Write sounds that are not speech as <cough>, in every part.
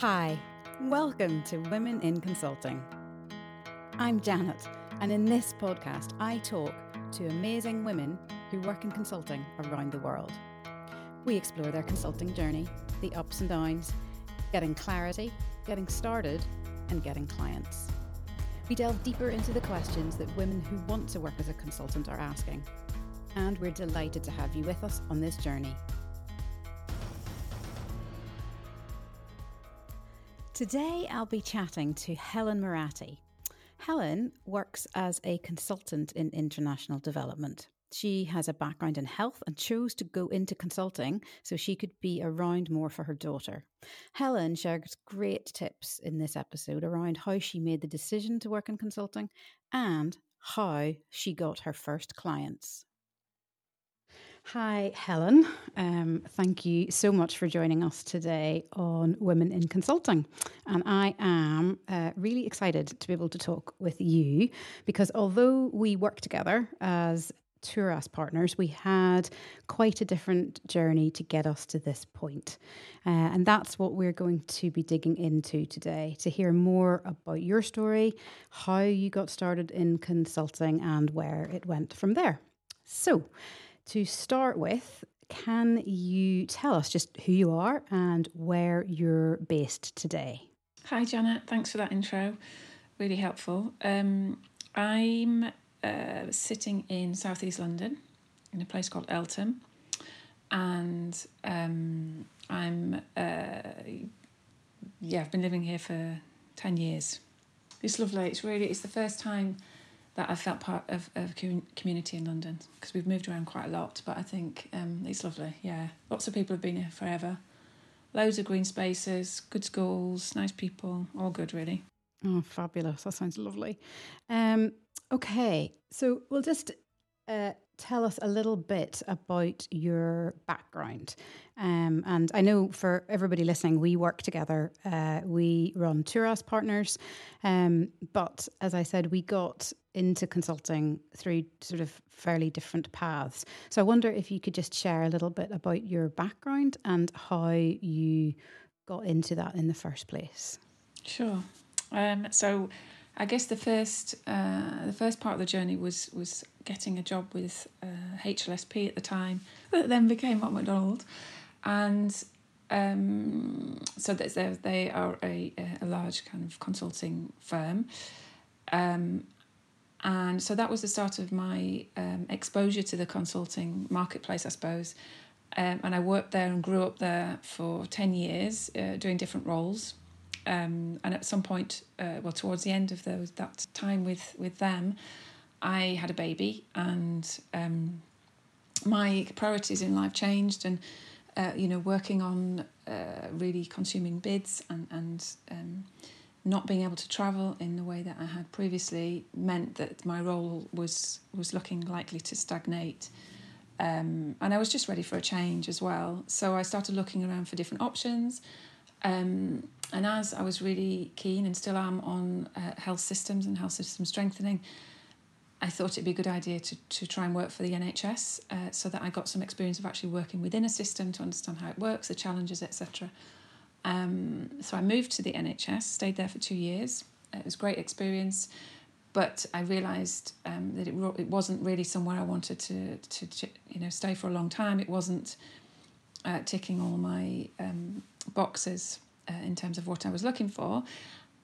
Hi, welcome to Women in Consulting. I'm Janet, and in this podcast, I talk to amazing women who work in consulting around the world. We explore their consulting journey, the ups and downs, getting clarity, getting started, and getting clients. We delve deeper into the questions that women who want to work as a consultant are asking. And we're delighted to have you with us on this journey. Today, I'll be chatting to Helen Moratti. Helen works as a consultant in international development. She has a background in health and chose to go into consulting so she could be around more for her daughter. Helen shares great tips in this episode around how she made the decision to work in consulting and how she got her first clients. Hi, Helen. Um, thank you so much for joining us today on Women in Consulting. And I am uh, really excited to be able to talk with you because although we work together as Turas partners, we had quite a different journey to get us to this point. Uh, and that's what we're going to be digging into today to hear more about your story, how you got started in consulting, and where it went from there. So, to start with, can you tell us just who you are and where you're based today? Hi, Janet. Thanks for that intro. Really helpful. Um, I'm uh, sitting in southeast London in a place called Eltham, and um, I'm uh, yeah, I've been living here for ten years. It's lovely. It's really it's the first time that I felt part of of community in London because we've moved around quite a lot. But I think um, it's lovely. Yeah, lots of people have been here forever. Loads of green spaces, good schools, nice people, all good really. Oh, fabulous! That sounds lovely. Um, okay, so we'll just uh, tell us a little bit about your background. Um, and I know for everybody listening, we work together. Uh, we run Turas Partners. Um, but as I said, we got into consulting through sort of fairly different paths. So I wonder if you could just share a little bit about your background and how you got into that in the first place. Sure. Um, so I guess the first uh, the first part of the journey was was getting a job with uh, HLSP at the time, that then became Mott MacDonald, and um, so they they are a a large kind of consulting firm, um, and so that was the start of my um, exposure to the consulting marketplace, I suppose. Um, and I worked there and grew up there for ten years, uh, doing different roles. Um, and at some point, uh, well, towards the end of those that time with with them, I had a baby, and um, my priorities in life changed, and uh, you know, working on uh, really consuming bids and and um, not being able to travel in the way that I had previously meant that my role was was looking likely to stagnate. Um, and I was just ready for a change as well. So I started looking around for different options. Um, and as I was really keen and still am on uh, health systems and health system strengthening, I thought it'd be a good idea to, to try and work for the NHS uh, so that I got some experience of actually working within a system to understand how it works, the challenges, etc. Um, so I moved to the NHS, stayed there for two years. It was a great experience, but I realised um, that it, it wasn't really somewhere I wanted to, to, to, you know stay for a long time. It wasn't uh, ticking all my um, boxes uh, in terms of what I was looking for,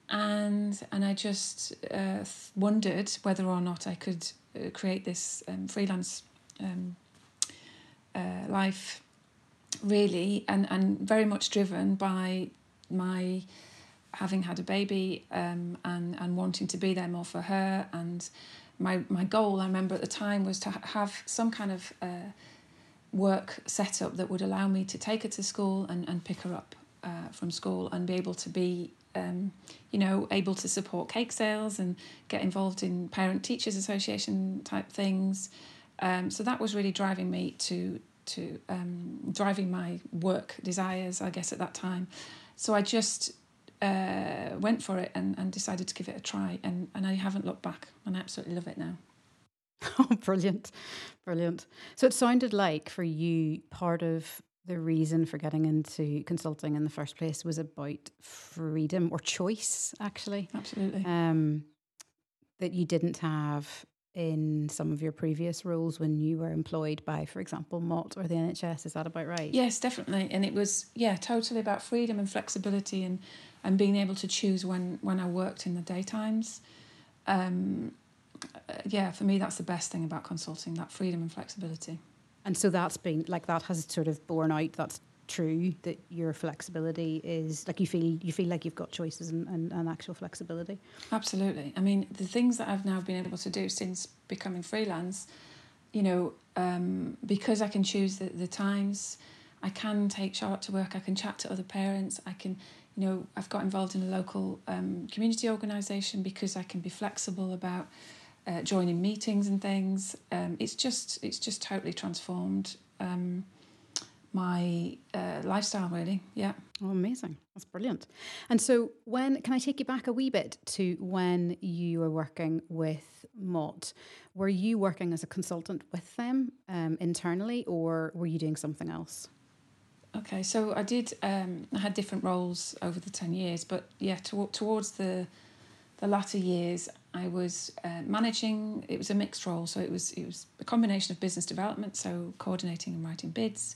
and and I just uh, wondered whether or not I could uh, create this um, freelance um, uh, life, really, and and very much driven by my having had a baby um, and and wanting to be there more for her. And my my goal I remember at the time was to have some kind of uh, work set up that would allow me to take her to school and, and pick her up uh, from school and be able to be, um, you know, able to support cake sales and get involved in parent teachers association type things. Um, so that was really driving me to to um, driving my work desires, I guess, at that time. So I just uh, went for it and, and decided to give it a try, and, and I haven't looked back, and I absolutely love it now. Oh, <laughs> brilliant, brilliant. So it sounded like for you, part of the reason for getting into consulting in the first place was about freedom or choice, actually. Absolutely. Um, that you didn't have in some of your previous roles when you were employed by, for example, Mott or the NHS. Is that about right? Yes, definitely. And it was yeah, totally about freedom and flexibility and and being able to choose when when I worked in the daytimes. Um, uh, yeah, for me, that's the best thing about consulting that freedom and flexibility. And so that's been like that has sort of borne out. That's true that your flexibility is like you feel you feel like you've got choices and, and, and actual flexibility absolutely i mean the things that i've now been able to do since becoming freelance you know um, because i can choose the, the times i can take charlotte to work i can chat to other parents i can you know i've got involved in a local um, community organisation because i can be flexible about uh, joining meetings and things. Um, it's just it's just totally transformed um, my uh, lifestyle really. Yeah. Oh amazing. That's brilliant. And so when can i take you back a wee bit to when you were working with mott? Were you working as a consultant with them um, internally or were you doing something else? Okay so i did um, i had different roles over the 10 years but yeah to, towards the the latter years i was uh, managing it was a mixed role so it was it was a combination of business development so coordinating and writing bids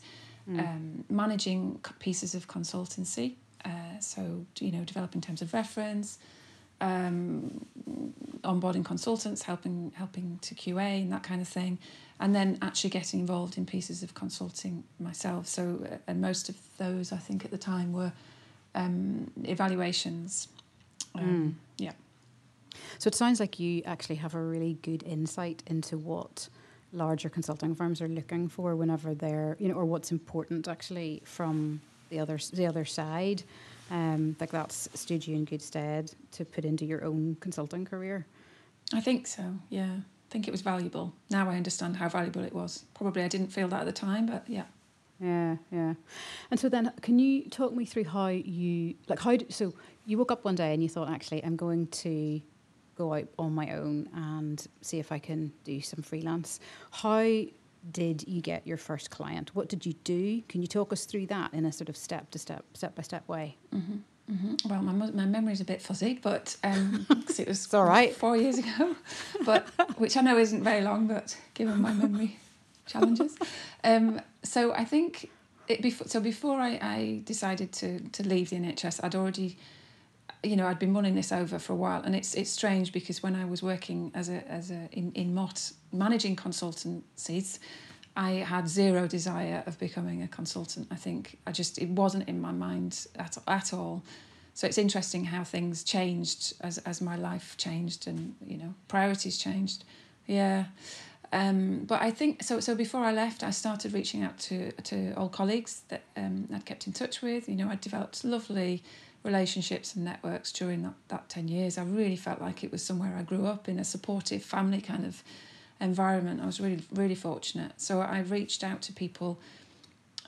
mm. um, managing pieces of consultancy. Uh, so, you know, developing terms of reference, um, onboarding consultants, helping helping to QA and that kind of thing, and then actually getting involved in pieces of consulting myself. So, uh, and most of those, I think, at the time were um, evaluations. Um, mm. Yeah. So it sounds like you actually have a really good insight into what larger consulting firms are looking for whenever they're you know or what's important actually from the other the other side. Um, like that's stood you in good stead to put into your own consulting career. I think so yeah. I think it was valuable. Now i understand how valuable it was. Probably i didn't feel that at the time but yeah. Yeah yeah. And so then can you talk me through how you like how so you woke up one day and you thought actually i'm going to go out on my own and see if I can do some freelance. How did you get your first client? What did you do? Can you talk us through that in a sort of step to step, step by step way? Mm-hmm. Mm-hmm. Well, my my memory is a bit fuzzy, but um, <laughs> it was it's all right. four years ago, <laughs> but which I know isn't very long, but given my memory <laughs> challenges, um, so I think it before so before I, I decided to to leave the NHS, I'd already you know, I'd been mulling this over for a while, and it's it's strange because when I was working as a as a in in Mott managing consultancies, I had zero desire of becoming a consultant. I think I just it wasn't in my mind at at all. So it's interesting how things changed as as my life changed and you know priorities changed. Yeah. Um, but I think so. So before I left, I started reaching out to to old colleagues that um, I'd kept in touch with. You know, I developed lovely relationships and networks during that, that 10 years. I really felt like it was somewhere I grew up in a supportive family kind of environment. I was really, really fortunate. So I reached out to people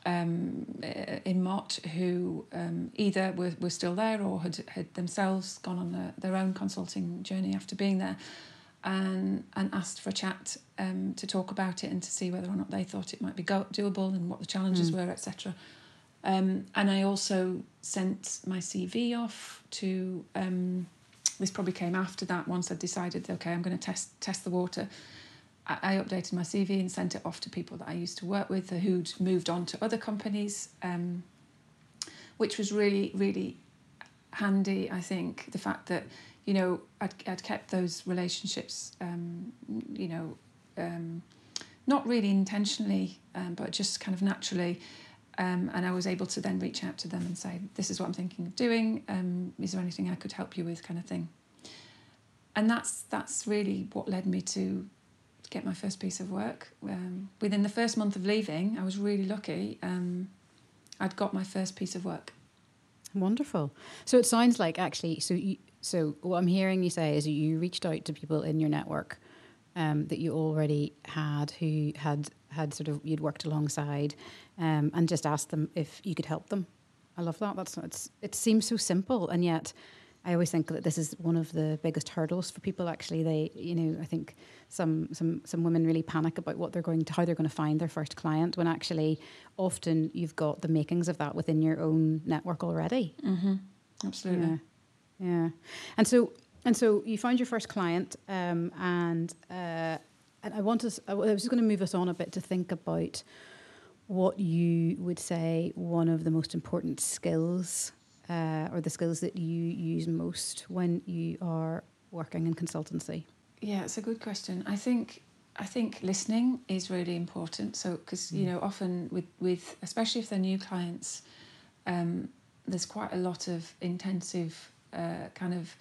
um, in Mott who um, either were, were still there or had, had themselves gone on their, their own consulting journey after being there and and asked for a chat um, to talk about it and to see whether or not they thought it might be go- doable and what the challenges mm. were, etc. Um, and I also sent my CV off to. Um, this probably came after that. Once I decided, okay, I'm going to test test the water. I, updated my CV and sent it off to people that I used to work with who'd moved on to other companies, um, which was really really handy. I think the fact that you know I'd I'd kept those relationships, um, you know, um, not really intentionally, um, but just kind of naturally um, and I was able to then reach out to them and say, "This is what I'm thinking of doing. Um, is there anything I could help you with?" kind of thing. And that's that's really what led me to get my first piece of work. Um, within the first month of leaving, I was really lucky. Um, I'd got my first piece of work. Wonderful. So it sounds like actually, so you, so what I'm hearing you say is you reached out to people in your network um, that you already had who had had sort of you'd worked alongside um, and just ask them if you could help them. I love that. That's it's, it seems so simple, and yet I always think that this is one of the biggest hurdles for people. Actually, they, you know, I think some some some women really panic about what they're going to, how they're going to find their first client. When actually, often you've got the makings of that within your own network already. Mm-hmm. Absolutely. Yeah. yeah. And so and so you found your first client, um, and uh, and I want us. I was just going to move us on a bit to think about what you would say one of the most important skills uh, or the skills that you use most when you are working in consultancy? Yeah, it's a good question. I think I think listening is really important. So because you mm. know often with with especially if they're new clients, um, there's quite a lot of intensive uh, kind of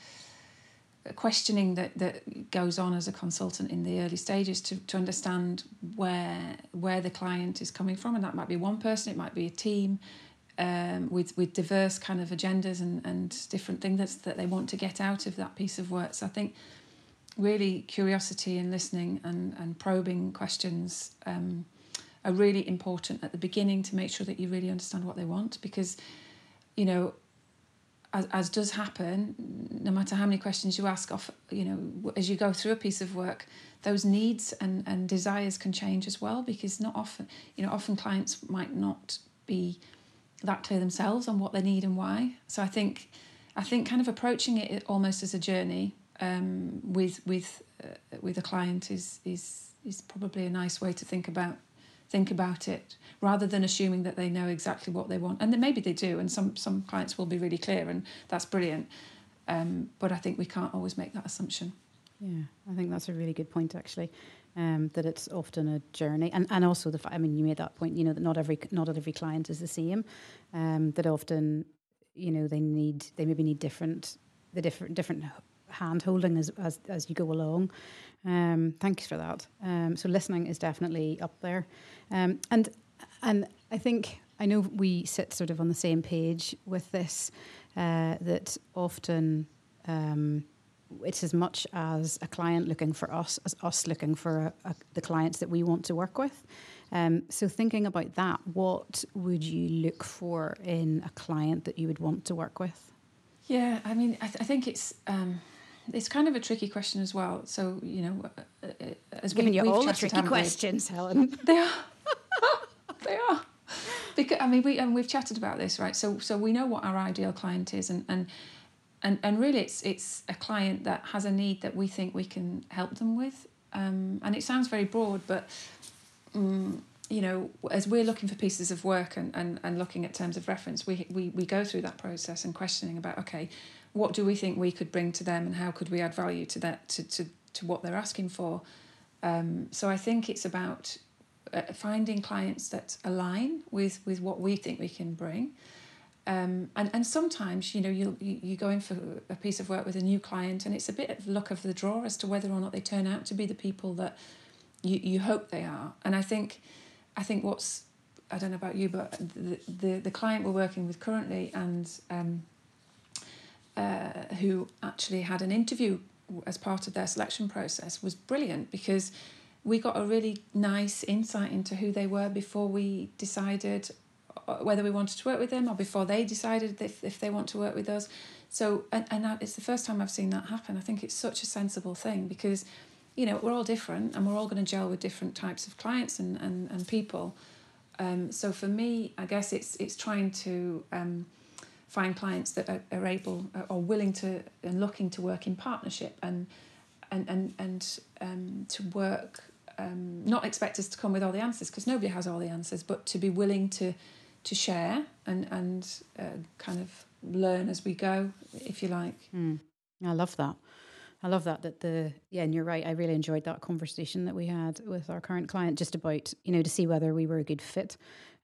questioning that, that goes on as a consultant in the early stages to, to understand where where the client is coming from and that might be one person it might be a team um, with with diverse kind of agendas and, and different things that they want to get out of that piece of work. So I think really curiosity and listening and, and probing questions um, are really important at the beginning to make sure that you really understand what they want because you know as, as does happen no matter how many questions you ask off you know as you go through a piece of work those needs and, and desires can change as well because not often you know often clients might not be that clear themselves on what they need and why. So I think I think kind of approaching it almost as a journey um, with with uh, with a client is is is probably a nice way to think about think about it rather than assuming that they know exactly what they want and then maybe they do and some some clients will be really clear and that's brilliant um, but I think we can't always make that assumption. Yeah, I think that's a really good point actually um, that it's often a journey, and and also the fact. I mean you made that point, you know that not every not every client is the same, um, that often, you know they need they maybe need different the different different hand holding as as as you go along. Um, thanks for that. Um, so listening is definitely up there, um, and and I think I know we sit sort of on the same page with this. Uh, that often um, it's as much as a client looking for us as us looking for a, a, the clients that we want to work with. Um, so, thinking about that, what would you look for in a client that you would want to work with? Yeah, I mean, I, th- I think it's um, it's kind of a tricky question as well. So, you know, uh, uh as giving you all the tricky questions, Helen. <laughs> They are. <laughs> they are. Because I mean, we and we've chatted about this, right? So, so we know what our ideal client is, and and and and really it's it's a client that has a need that we think we can help them with um, and it sounds very broad but um, you know as we're looking for pieces of work and, and, and looking at terms of reference we, we we go through that process and questioning about okay what do we think we could bring to them and how could we add value to that to, to, to what they're asking for um, so I think it's about uh, finding clients that align with with what we think we can bring um, and, and sometimes, you know, you, you go in for a piece of work with a new client and it's a bit of luck of the draw as to whether or not they turn out to be the people that you, you hope they are. And I think, I think what's, I don't know about you, but the, the, the client we're working with currently and um, uh, who actually had an interview as part of their selection process was brilliant because we got a really nice insight into who they were before we decided uh, whether we wanted to work with them or before they decided if, if they want to work with us. So, and, and it's the first time I've seen that happen. I think it's such a sensible thing because, you know, we're all different and we're all going to gel with different types of clients and, and, and people. Um, so for me, I guess it's it's trying to um, find clients that are, are able uh, or willing to and looking to work in partnership and and and and um, to work. Um, not expect us to come with all the answers because nobody has all the answers, but to be willing to to share and and uh, kind of learn as we go, if you like. Mm. I love that. I love that. That the yeah, and you're right. I really enjoyed that conversation that we had with our current client, just about you know to see whether we were a good fit.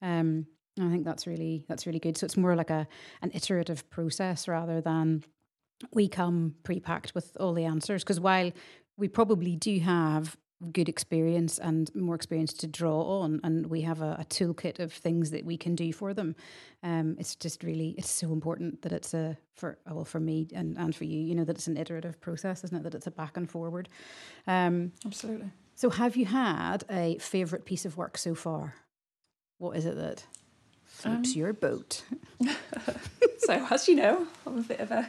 Um, I think that's really that's really good. So it's more like a an iterative process rather than we come pre-packed with all the answers. Because while we probably do have good experience and more experience to draw on and we have a, a toolkit of things that we can do for them um, it's just really it's so important that it's a for well for me and, and for you you know that it's an iterative process isn't it that it's a back and forward um, absolutely so have you had a favorite piece of work so far what is it that floats um, your boat <laughs> so as you know i'm a bit of a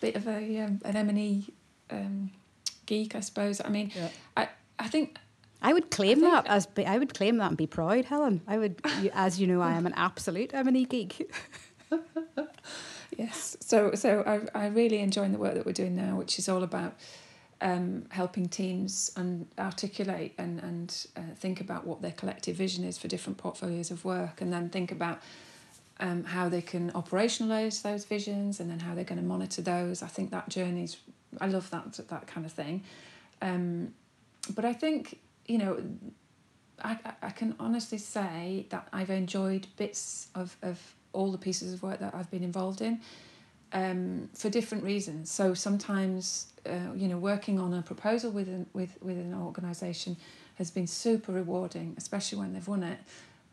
bit of a um, an M and E um, geek, I suppose. I mean, Yeah. I I think I would claim think- that as be, I would claim that and be proud, Helen. I would, you, as you know, I am an absolute M&E geek. <laughs> Yes. So so I I really enjoy the work that we're doing now, which is all about um, helping teams and articulate and and uh, think about what their collective vision is for different portfolios of work, and then think about um, how they can operationalize those visions, and then how they're going to monitor those. I think that journey's I love that that kind of thing, um, but I think you know. I, I- can honestly say that I've enjoyed bits of, of all the pieces of work that I've been involved in um, for different reasons. So sometimes, uh, you know, working on a proposal with an, with, with an organisation has been super rewarding, especially when they've won it.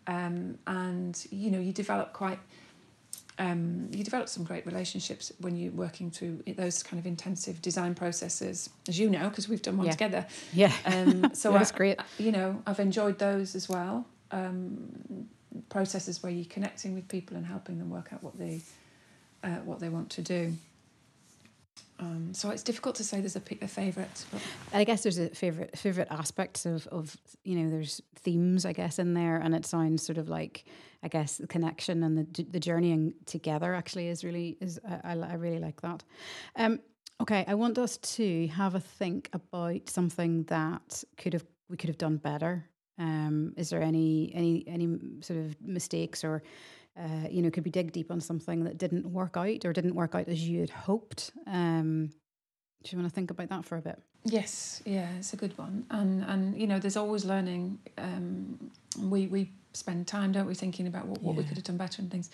Um, and, you know, you develop quite, um, you develop some great relationships when you're working through those kind of intensive design processes, as you know, because we've done one Yeah. together. Yeah. Um, <laughs> so that's I- great. You know, I've enjoyed those as well. Um, processes where you're connecting with people and helping them work out what they uh, what they want to do. Um, so it's difficult to say there's a, a And I guess there's a favorite favorite aspects of of you know there's themes I guess in there, and it sounds sort of like I guess the connection and the the journeying together actually is really is I, I really like that. Um, okay, I want us to have a think about something that could have we could have done better. Um, is there any any any sort of mistakes or uh, you know could we dig deep on something that didn't work out or didn't work out as you had hoped? Um, do you want to think about that for a bit? yes, yeah, it's a good one. And and you know, there's always learning. Um, we we spend time, don't we, thinking about what, what we could have done better and things.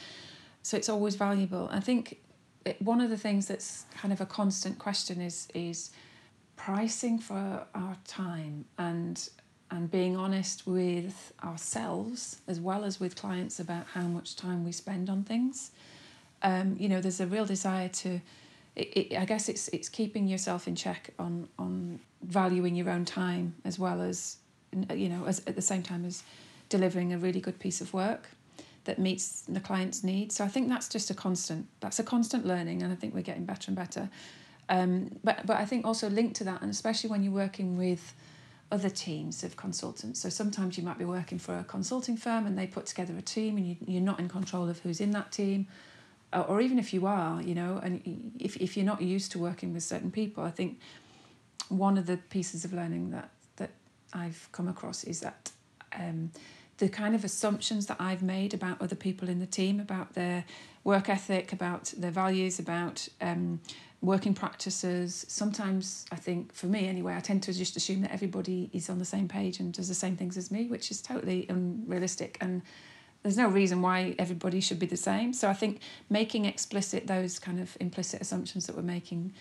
So it's always valuable. I think it, one of the things that's kind of a constant question is is pricing for our time and and being honest with ourselves as well as with clients about how much time we spend on things. Um, you know, there's a real desire to. It, it, I guess it's it's keeping yourself in check on on valuing your own time as well as you know as at the same time as delivering a really good piece of work that meets the client's needs. So I think that's just a constant. That's a constant learning, and I think we're getting better and better. Um, but but I think also linked to that, and especially when you're working with other teams of consultants. So sometimes you might be working for a consulting firm and they put together a team, and you, you're not in control of who's in that team, or, or even if you are, you know, and if if you're not used to working with certain people, I think one of the pieces of learning that that I've come across is that. Um, the kind of assumptions that I've made about other people in the team, about their work ethic, about their values, about um, working practices. Sometimes I think, for me anyway, I tend to just assume that everybody is on the same page and does the same things as me, which is totally unrealistic. And there's no reason why everybody should be the same. So I think making explicit those kind of implicit assumptions that we're making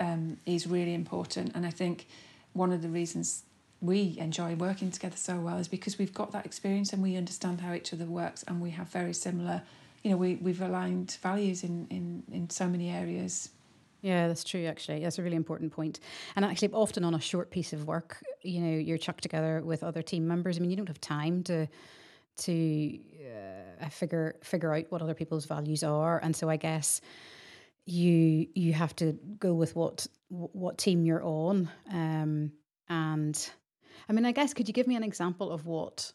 um, is really important. And I think one of the reasons we enjoy working together so well is because we've got that experience and we understand how each other works and we have very similar you know we, we've aligned values in, in, in so many areas Yeah, that's true. Actually, that's a really important point. And actually, often on a short piece of work, you know, you're chucked together with other team members. I mean, you don't have time to to uh, figure figure out what other people's values are, and so I guess you you have to go with what what team you're on. Um, and I mean, I guess could you give me an example of what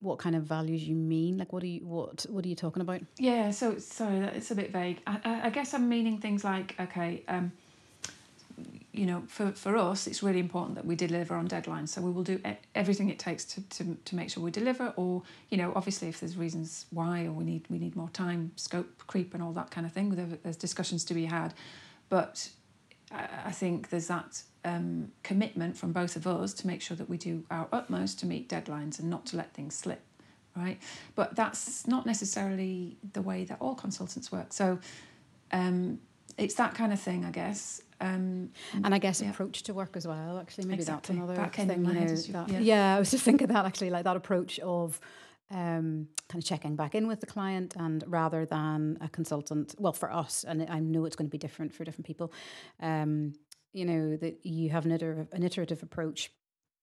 what kind of values you mean? Like, what are you what what are you talking about? yeah so sorry it's a bit vague I, I, guess i'm meaning things like okay um, you know for, for us it's really important that we deliver on deadlines so we will do everything it takes to, to, to make sure we deliver or you know obviously if there's reasons why or we need we need more time scope creep and all that kind of thing there's discussions to be had but I I think there's that um, commitment from both of us to make sure that we do our utmost to meet deadlines and not to let things slip, right? But that's not necessarily the way that all consultants work. So um, it's that kind of thing, I guess. Um, And I guess Yeah. approach to work as well. Actually, maybe Exactly. that's another That thing. you know, that- yeah. yeah. I was just thinking that actually, like that approach of um, kind of checking back in with the client, and rather than a consultant. Well, for us, and I know it's going to be different for different people. Um, you know that you have an iterative, an iterative approach,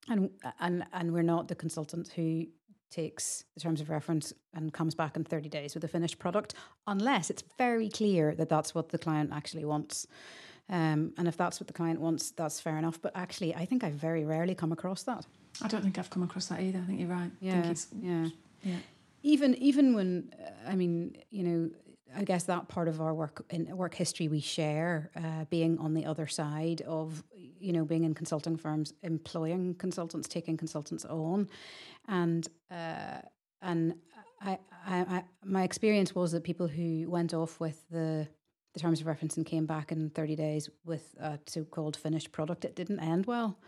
and and and we're not the consultant who takes the terms of reference and comes back in 30 days with a finished product unless it's very clear that that's what the client actually wants Um, and if that's what the client wants, that's fair enough. But actually, I think I very rarely come across that. I don't think I've come across that either. I think you're right. Yeah, yeah, yeah. Even even when I mean, you know, I guess that part of our work in work history we share, uh, being on the other side of you know being in consulting firms, employing consultants, taking consultants on, and uh, and I, I, I, my experience was that people who went off with the the terms of reference and came back in 30 days with a so-called finished product, it didn't end well.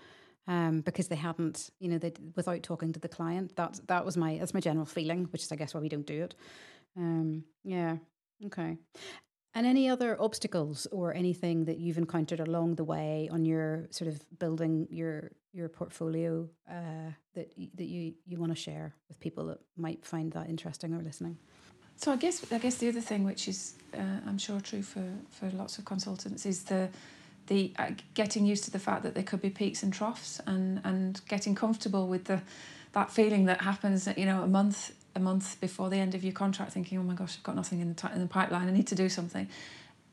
Um, because they hadn't, you know, they without talking to the client. That that was my that's my general feeling, which is I guess why we don't do it. Um, yeah, okay. And any other obstacles or anything that you've encountered along the way on your sort of building your your portfolio uh, that that you you want to share with people that might find that interesting or listening? So I guess I guess the other thing, which is uh, I'm sure true for for lots of consultants, is the the uh, getting used to the fact that there could be peaks and troughs, and and getting comfortable with the that feeling that happens, you know, a month a month before the end of your contract, thinking, oh my gosh, I've got nothing in the t- in the pipeline, I need to do something,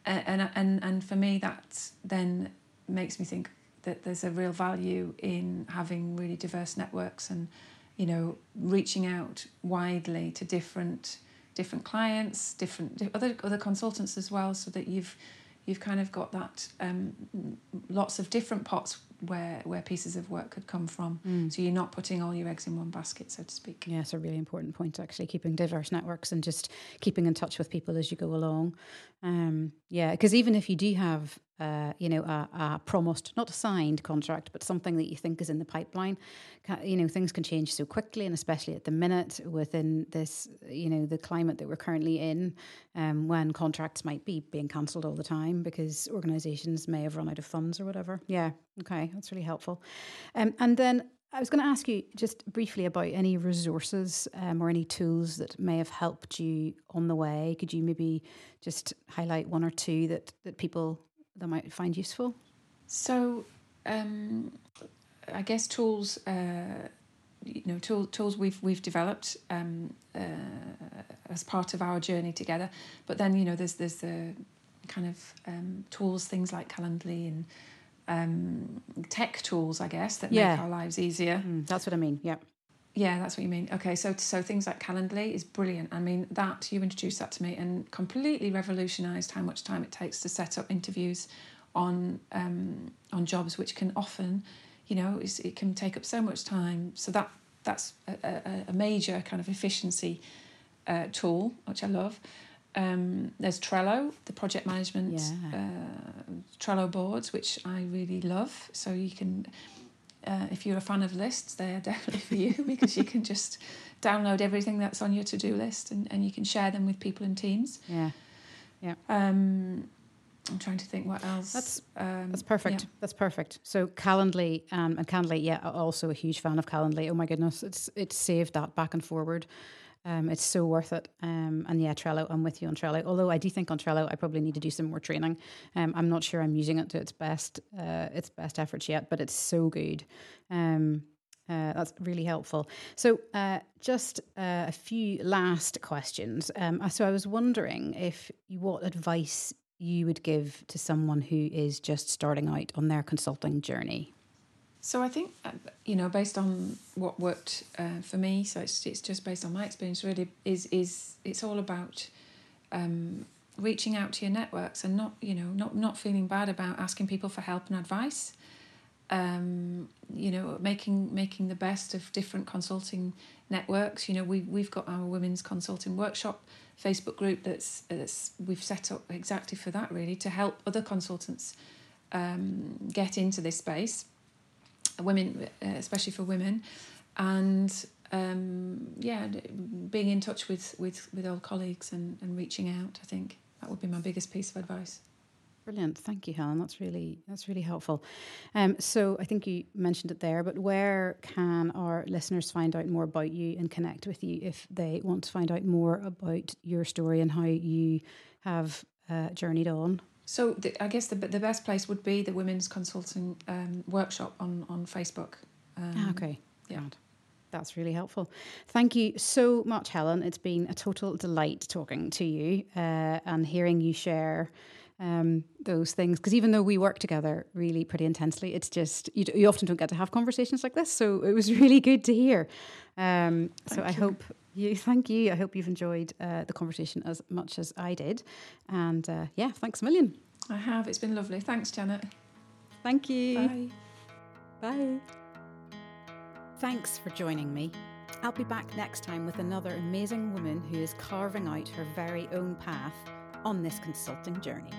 and and and, and for me that then makes me think that there's a real value in having really diverse networks and you know reaching out widely to different different clients, different other other consultants as well, so that you've you've kind of got that um, lots of different pots where where pieces of work could come from. Mm. So you're not putting all your eggs in one basket, so to speak. Yeah, it's a really important point actually, keeping diverse networks and just keeping in touch with people as you go along. Um, yeah, because even if you do have uh, you know, a, a, promised, not a signed contract, but something that you think is in the pipeline. You know, things can change so quickly, and especially at the minute within this, you know, the climate that we're currently in, um, when contracts might be being cancelled all the time because organisations may have run out of funds or whatever. Yeah, okay, that's really helpful. Um, and then I was going to ask you just briefly about any resources um, or any tools that may have helped you on the way. Could you maybe just highlight one or two that, that people that might find useful? So, um, I guess tools, uh, you know, tool, tools we've we've developed um, uh, as part of our journey together. But then, you know, there's there's the kind of um, tools, things like Calendly and um, tech tools, I guess, that yeah. make our lives easier. Mm, that's what I mean. Yeah. Yeah, that's what you mean. Okay, so so things like Calendly is brilliant. I mean, that you introduced that to me and completely revolutionised how much time it takes to set up interviews on um, on jobs, which can often, you know, it can take up so much time. So that that's a, a, a major kind of efficiency uh, tool, which I love. Um, there's Trello, the project management yeah. uh, Trello boards, which I really love. So you can, uh, if you're a fan of lists, they are <laughs> definitely for you because you can just download everything that's on your to do list and, and you can share them with people and teams. Yeah, yeah. Um, I'm trying to think what else. That's um, that's perfect. Yeah. That's perfect. So Calendly um, and Calendly, yeah, also a huge fan of Calendly. Oh my goodness, it's it's saved that back and forward. Um, it's so worth it. Um, and yeah, Trello, I'm with you on Trello. Although I do think on Trello, I probably need to do some more training. Um, I'm not sure I'm using it to its best, uh, its best efforts yet, but it's so good. Um, uh, that's really helpful. So, uh, just uh, a few last questions. Um, so, I was wondering if you, what advice you would give to someone who is just starting out on their consulting journey. So I think, uh, you know, based on what worked uh, for me, so it's, it's just based on my experience. Really, is is it's all about um, reaching out to your networks and not, you know, not not feeling bad about asking people for help and advice. Um, you know, making making the best of different consulting networks. You know, we we've got our women's consulting workshop Facebook group that's that's we've set up exactly for that, really, to help other consultants um, get into this space women, uh, especially for women, and um, yeah, being in touch with, with, with old colleagues and, and reaching out. I think that would be my biggest piece of advice. Brilliant, thank you, Helen. That's really that's really helpful. Um, so I think you mentioned it there, but where can our listeners find out more about you and connect with you if they want to find out more about your story and how you have uh, journeyed on? So the, I guess the the best place would be the Women's Consulting um, Workshop on on Facebook. Um, ah, okay, yeah. That's really helpful. Thank you so much, Helen. It's been a total delight talking to you uh, and hearing you share um, those things. Because even though we work together really pretty intensely, it's just you, you often don't get to have conversations like this. So it was <laughs> really good to hear. Um, so I hope you, <laughs> thank you. I hope you've enjoyed uh, the conversation as much as I did. And uh, yeah, thanks a million. I have. It's been lovely. Thanks, Janet. Thank you. Bye. Bye. Thanks for joining me. I'll be back next time with another amazing woman who is carving out her very own path on this consulting journey.